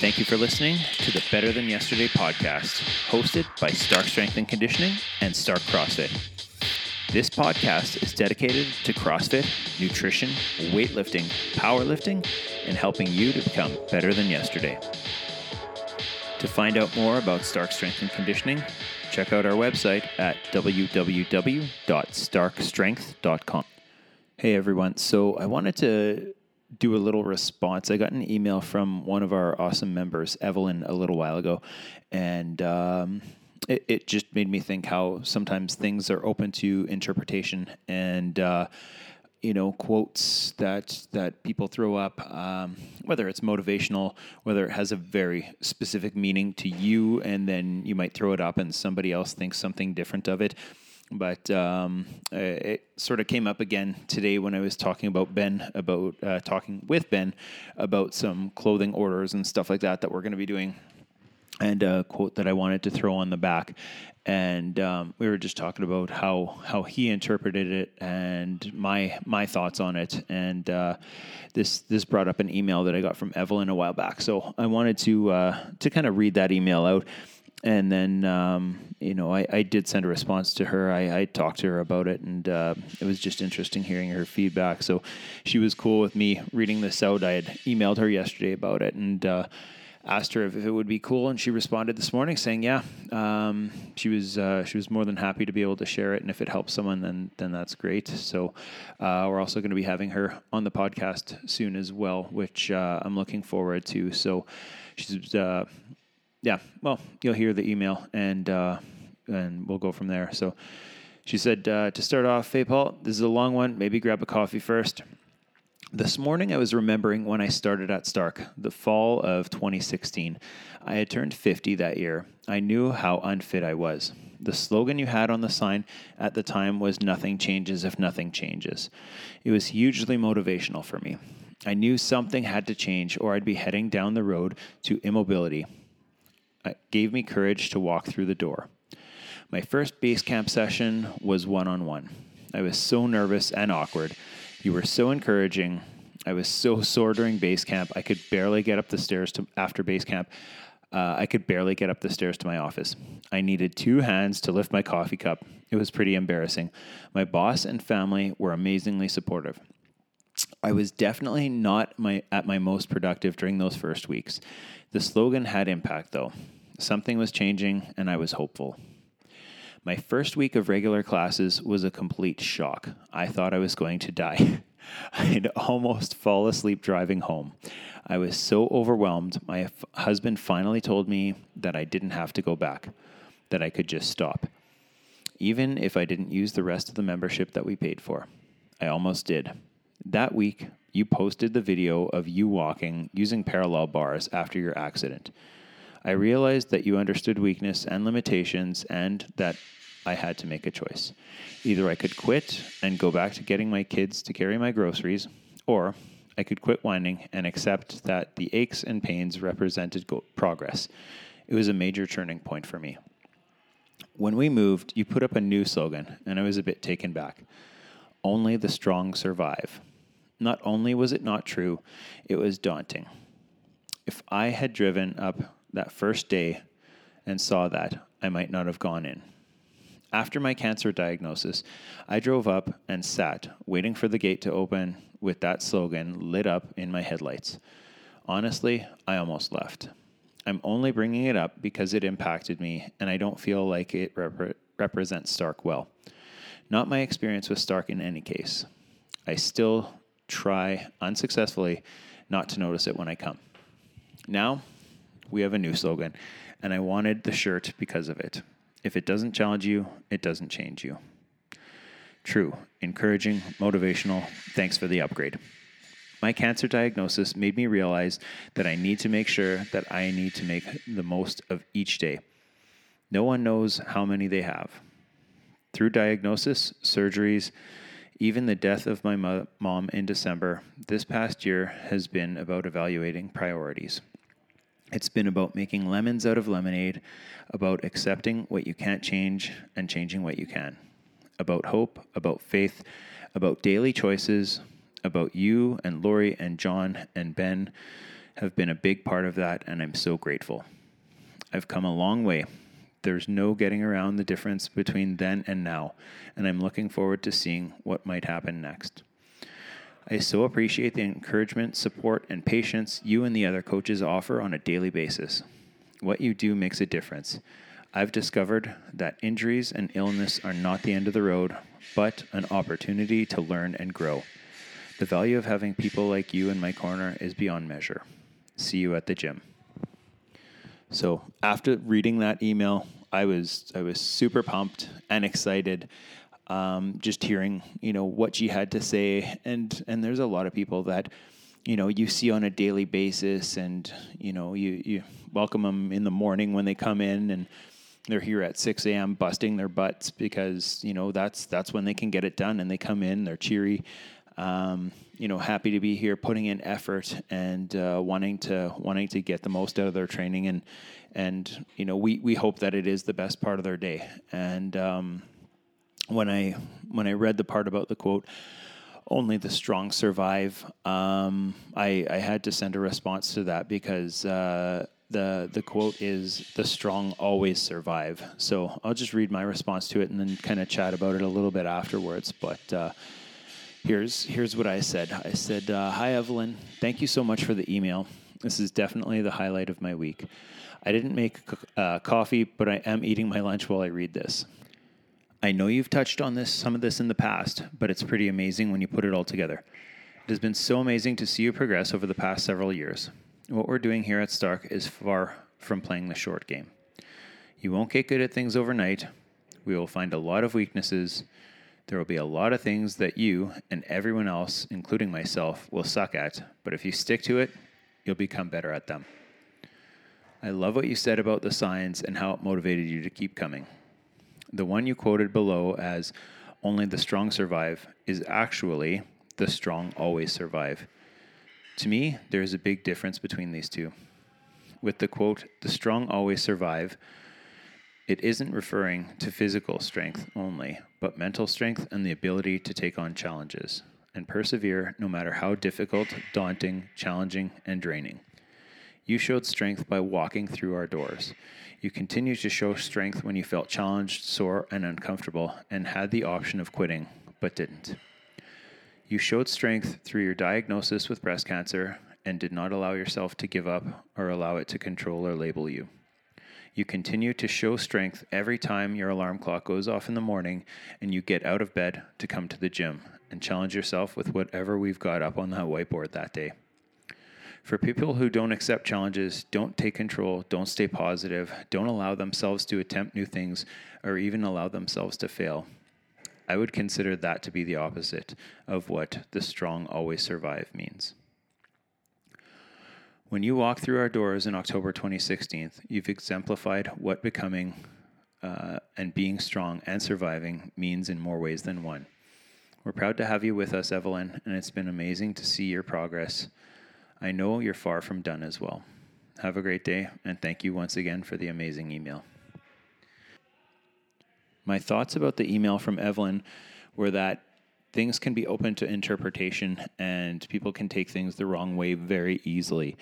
Thank you for listening to the Better Than Yesterday podcast, hosted by Stark Strength and Conditioning and Stark CrossFit. This podcast is dedicated to CrossFit, nutrition, weightlifting, powerlifting, and helping you to become better than yesterday. To find out more about Stark Strength and Conditioning, check out our website at www.starkstrength.com. Hey everyone, so I wanted to do a little response. I got an email from one of our awesome members, Evelyn, a little while ago, and um, it, it, just made me think how sometimes things are open to interpretation and. Uh, you know quotes that that people throw up, um, whether it's motivational, whether it has a very specific meaning to you, and then you might throw it up and somebody else thinks something different of it but um, it sort of came up again today when I was talking about Ben, about uh, talking with Ben about some clothing orders and stuff like that that we're going to be doing, and a quote that I wanted to throw on the back. And um, we were just talking about how how he interpreted it and my my thoughts on it. And uh, this this brought up an email that I got from Evelyn a while back. So I wanted to uh, to kind of read that email out and then um, you know I, I, did send a response to her. I, I talked to her about it, and uh, it was just interesting hearing her feedback. So she was cool with me reading this out. I had emailed her yesterday about it and uh, asked her if, if, it would be cool, and she responded this morning saying, "Yeah." Um, she was uh, she was more than happy to be able to share it, and if it helps someone, then then that's great. So uh, we're also going to be having her on the podcast soon as well, which uh, I'm looking forward to. So she's uh, yeah, well, you'll hear the email and uh, and we'll go from there. So she said uh, to start off, hey Paul, this is a long one. Maybe grab a coffee first. This morning, I was remembering when I started at Stark, the fall of 2016. I had turned 50 that year. I knew how unfit I was. The slogan you had on the sign at the time was Nothing changes if nothing changes. It was hugely motivational for me. I knew something had to change, or I'd be heading down the road to immobility, gave me courage to walk through the door. My first base camp session was one on one. I was so nervous and awkward. You were so encouraging. I was so sore during base camp. I could barely get up the stairs to after base camp. Uh, I could barely get up the stairs to my office. I needed two hands to lift my coffee cup. It was pretty embarrassing. My boss and family were amazingly supportive. I was definitely not my, at my most productive during those first weeks. The slogan had impact, though. Something was changing, and I was hopeful. My first week of regular classes was a complete shock. I thought I was going to die. I'd almost fall asleep driving home. I was so overwhelmed. My f- husband finally told me that I didn't have to go back, that I could just stop, even if I didn't use the rest of the membership that we paid for. I almost did. That week, you posted the video of you walking using parallel bars after your accident. I realized that you understood weakness and limitations and that I had to make a choice. Either I could quit and go back to getting my kids to carry my groceries, or I could quit whining and accept that the aches and pains represented go- progress. It was a major turning point for me. When we moved, you put up a new slogan, and I was a bit taken back. Only the strong survive. Not only was it not true, it was daunting. If I had driven up that first day and saw that, I might not have gone in. After my cancer diagnosis, I drove up and sat, waiting for the gate to open with that slogan lit up in my headlights. Honestly, I almost left. I'm only bringing it up because it impacted me, and I don't feel like it rep- represents Stark well. Not my experience with Stark in any case. I still try unsuccessfully not to notice it when I come. Now, we have a new slogan, and I wanted the shirt because of it. If it doesn't challenge you, it doesn't change you. True, encouraging, motivational. Thanks for the upgrade. My cancer diagnosis made me realize that I need to make sure that I need to make the most of each day. No one knows how many they have. Through diagnosis, surgeries, even the death of my mo- mom in December, this past year has been about evaluating priorities. It's been about making lemons out of lemonade, about accepting what you can't change and changing what you can, about hope, about faith, about daily choices, about you and Lori and John and Ben have been a big part of that, and I'm so grateful. I've come a long way. There's no getting around the difference between then and now, and I'm looking forward to seeing what might happen next. I so appreciate the encouragement, support, and patience you and the other coaches offer on a daily basis. What you do makes a difference. I've discovered that injuries and illness are not the end of the road, but an opportunity to learn and grow. The value of having people like you in my corner is beyond measure. See you at the gym. So after reading that email, I was I was super pumped and excited. Um, just hearing you know what she had to say, and and there's a lot of people that you know you see on a daily basis, and you know you you welcome them in the morning when they come in, and they're here at 6 a.m. busting their butts because you know that's that's when they can get it done, and they come in, they're cheery. Um, you know, happy to be here, putting in effort and uh, wanting to wanting to get the most out of their training, and and you know, we we hope that it is the best part of their day. And um, when I when I read the part about the quote, only the strong survive. Um, I I had to send a response to that because. Uh, the the quote is the strong always survive. So I'll just read my response to it and then kind of chat about it a little bit afterwards. But uh, Here's here's what I said. I said, uh, "Hi Evelyn, thank you so much for the email. This is definitely the highlight of my week. I didn't make uh, coffee, but I am eating my lunch while I read this. I know you've touched on this some of this in the past, but it's pretty amazing when you put it all together. It has been so amazing to see you progress over the past several years. What we're doing here at Stark is far from playing the short game. You won't get good at things overnight. We will find a lot of weaknesses." There will be a lot of things that you and everyone else, including myself, will suck at, but if you stick to it, you'll become better at them. I love what you said about the signs and how it motivated you to keep coming. The one you quoted below as only the strong survive is actually the strong always survive. To me, there is a big difference between these two. With the quote, the strong always survive, it isn't referring to physical strength only, but mental strength and the ability to take on challenges and persevere no matter how difficult, daunting, challenging, and draining. You showed strength by walking through our doors. You continued to show strength when you felt challenged, sore, and uncomfortable, and had the option of quitting, but didn't. You showed strength through your diagnosis with breast cancer and did not allow yourself to give up or allow it to control or label you. You continue to show strength every time your alarm clock goes off in the morning and you get out of bed to come to the gym and challenge yourself with whatever we've got up on that whiteboard that day. For people who don't accept challenges, don't take control, don't stay positive, don't allow themselves to attempt new things, or even allow themselves to fail, I would consider that to be the opposite of what the strong always survive means. When you walk through our doors in October 2016, you've exemplified what becoming uh, and being strong and surviving means in more ways than one. We're proud to have you with us, Evelyn, and it's been amazing to see your progress. I know you're far from done as well. Have a great day, and thank you once again for the amazing email. My thoughts about the email from Evelyn were that things can be open to interpretation and people can take things the wrong way very easily.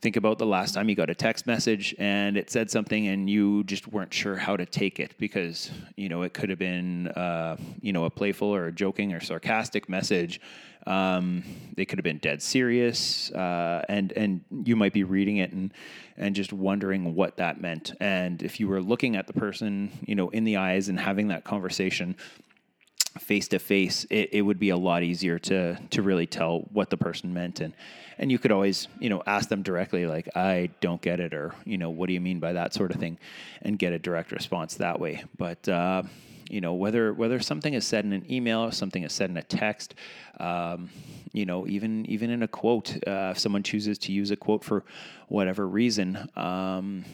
Think about the last time you got a text message and it said something and you just weren't sure how to take it because you know it could have been uh, you know a playful or a joking or sarcastic message. Um, they could have been dead serious, uh, and and you might be reading it and and just wondering what that meant. And if you were looking at the person, you know, in the eyes and having that conversation, face to face, it would be a lot easier to to really tell what the person meant, and and you could always you know ask them directly, like I don't get it, or you know what do you mean by that sort of thing, and get a direct response that way. But uh, you know whether whether something is said in an email, or something is said in a text, um, you know even even in a quote, uh, if someone chooses to use a quote for whatever reason. Um,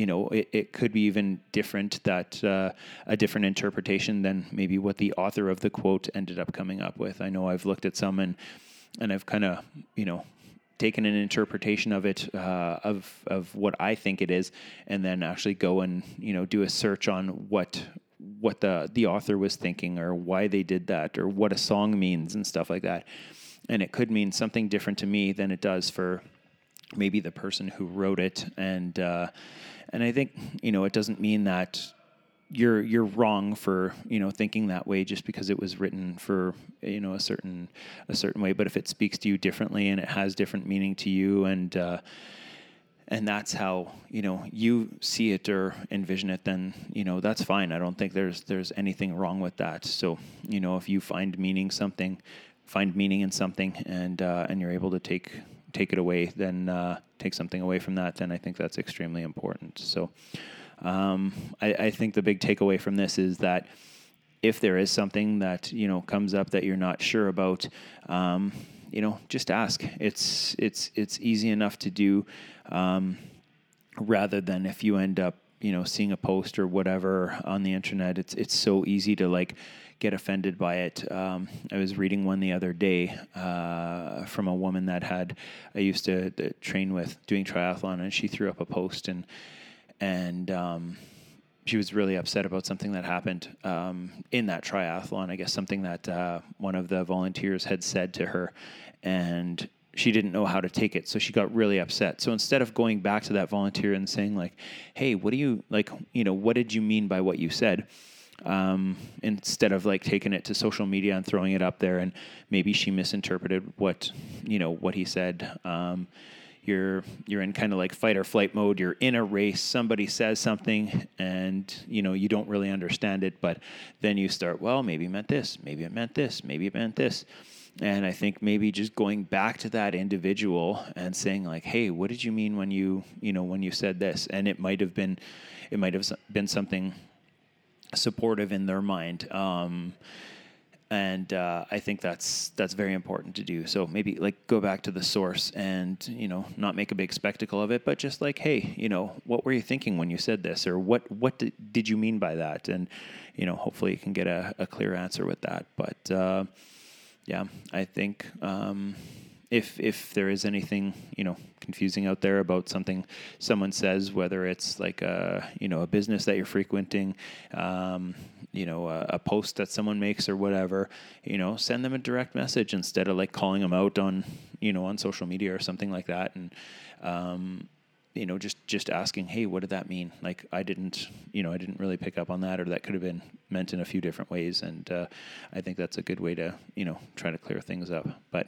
you know, it, it could be even different that uh, a different interpretation than maybe what the author of the quote ended up coming up with. I know I've looked at some and and I've kind of you know taken an interpretation of it uh, of of what I think it is, and then actually go and you know do a search on what what the the author was thinking or why they did that or what a song means and stuff like that. And it could mean something different to me than it does for maybe the person who wrote it and uh, and I think you know it doesn't mean that you're you're wrong for you know thinking that way just because it was written for you know a certain a certain way. But if it speaks to you differently and it has different meaning to you and uh, and that's how you know you see it or envision it then you know that's fine. I don't think there's there's anything wrong with that. So you know if you find meaning something find meaning in something and uh, and you're able to take take it away then uh, take something away from that then i think that's extremely important so um, I, I think the big takeaway from this is that if there is something that you know comes up that you're not sure about, um, you know, just ask. It's it's it's easy enough to do, um, rather than if you end up you know seeing a post or whatever on the internet. It's it's so easy to like get offended by it. Um, I was reading one the other day uh, from a woman that had I used to, train with doing triathlon, and she threw up a post and and um, she was really upset about something that happened um, in that triathlon. I guess something that uh, one of the volunteers had said to her, and she didn't know how to take it, so she got really upset. So instead of going back to that volunteer and saying like, "Hey, what do you like? You know, what did you mean by what you said?" Um, instead of like taking it to social media and throwing it up there, and maybe she misinterpreted what you know what he said. Um, you're you're in kind of like fight or flight mode you're in a race somebody says something and you know you don't really understand it but then you start well maybe it meant this maybe it meant this maybe it meant this and i think maybe just going back to that individual and saying like hey what did you mean when you you know when you said this and it might have been it might have been something supportive in their mind um, and uh, I think that's that's very important to do. So maybe like go back to the source and you know not make a big spectacle of it, but just like, hey, you know, what were you thinking when you said this, or what what did, did you mean by that? And you know, hopefully you can get a, a clear answer with that. But uh, yeah, I think. Um, if if there is anything you know confusing out there about something someone says, whether it's like a you know a business that you're frequenting, um, you know a, a, post that someone makes or whatever, you know send them a direct message instead of like calling them out on you know on social media or something like that, and um, you know just just asking, hey, what did that mean? Like I didn't you know I didn't really pick up on that, or that could have been meant in a few different ways, and uh, I think that's a good way to you know try to clear things up, but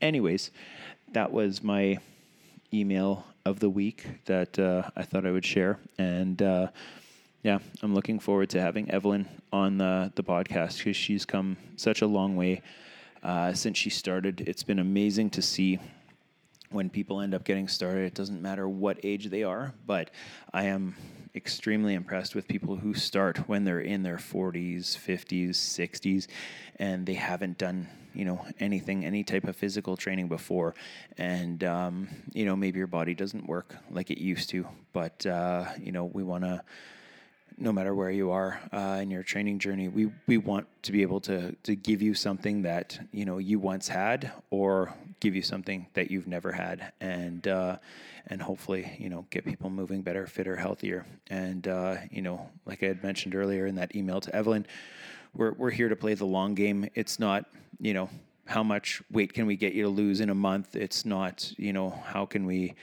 anyways, that was my email of the week that uh, I thought I would share. And uh, yeah, I'm looking forward to having Evelyn on the, the podcast because she's come such a long way uh, since she started. It's been amazing to see when people end up getting started. It doesn't matter what age they are, but I am extremely impressed with people who start when they're in their 40s, 50s, 60s, and they haven't done you know anything, any type of physical training before, and um, you know maybe your body doesn't work like it used to, but uh, you know we want to no matter where you are uh, in your training journey, we, we want to be able to to give you something that you know you once had, or give you something that you've never had, and uh, and hopefully you know get people moving better, fitter, healthier, and uh, you know like I had mentioned earlier in that email to Evelyn, we're we're here to play the long game. It's not you know how much weight can we get you to lose in a month. It's not you know how can we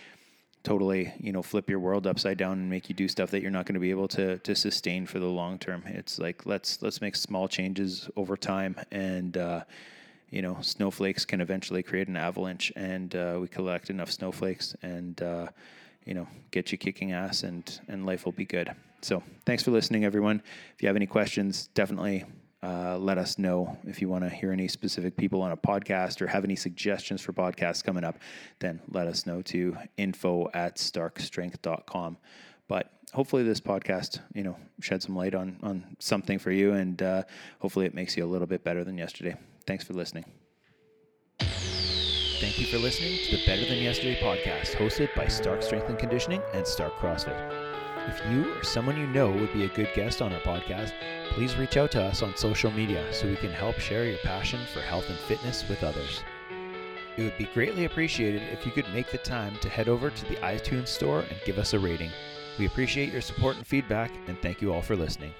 totally you know flip your world upside down and make you do stuff that you're not going to be able to to sustain for the long term. It's like let's let's make small changes over time and uh, you know snowflakes can eventually create an avalanche and uh, we collect enough snowflakes and uh, you know get you kicking ass and and life will be good. So thanks for listening everyone. If you have any questions definitely uh, let us know if you want to hear any specific people on a podcast or have any suggestions for podcasts coming up, then let us know to info at starkstrength.com. But hopefully this podcast, you know, shed some light on, on something for you and uh, hopefully it makes you a little bit better than yesterday. Thanks for listening. Thank you for listening to the Better Than Yesterday podcast, hosted by Stark Strength and Conditioning and Stark CrossFit. If you or someone you know would be a good guest on our podcast, please reach out to us on social media so we can help share your passion for health and fitness with others. It would be greatly appreciated if you could make the time to head over to the iTunes store and give us a rating. We appreciate your support and feedback, and thank you all for listening.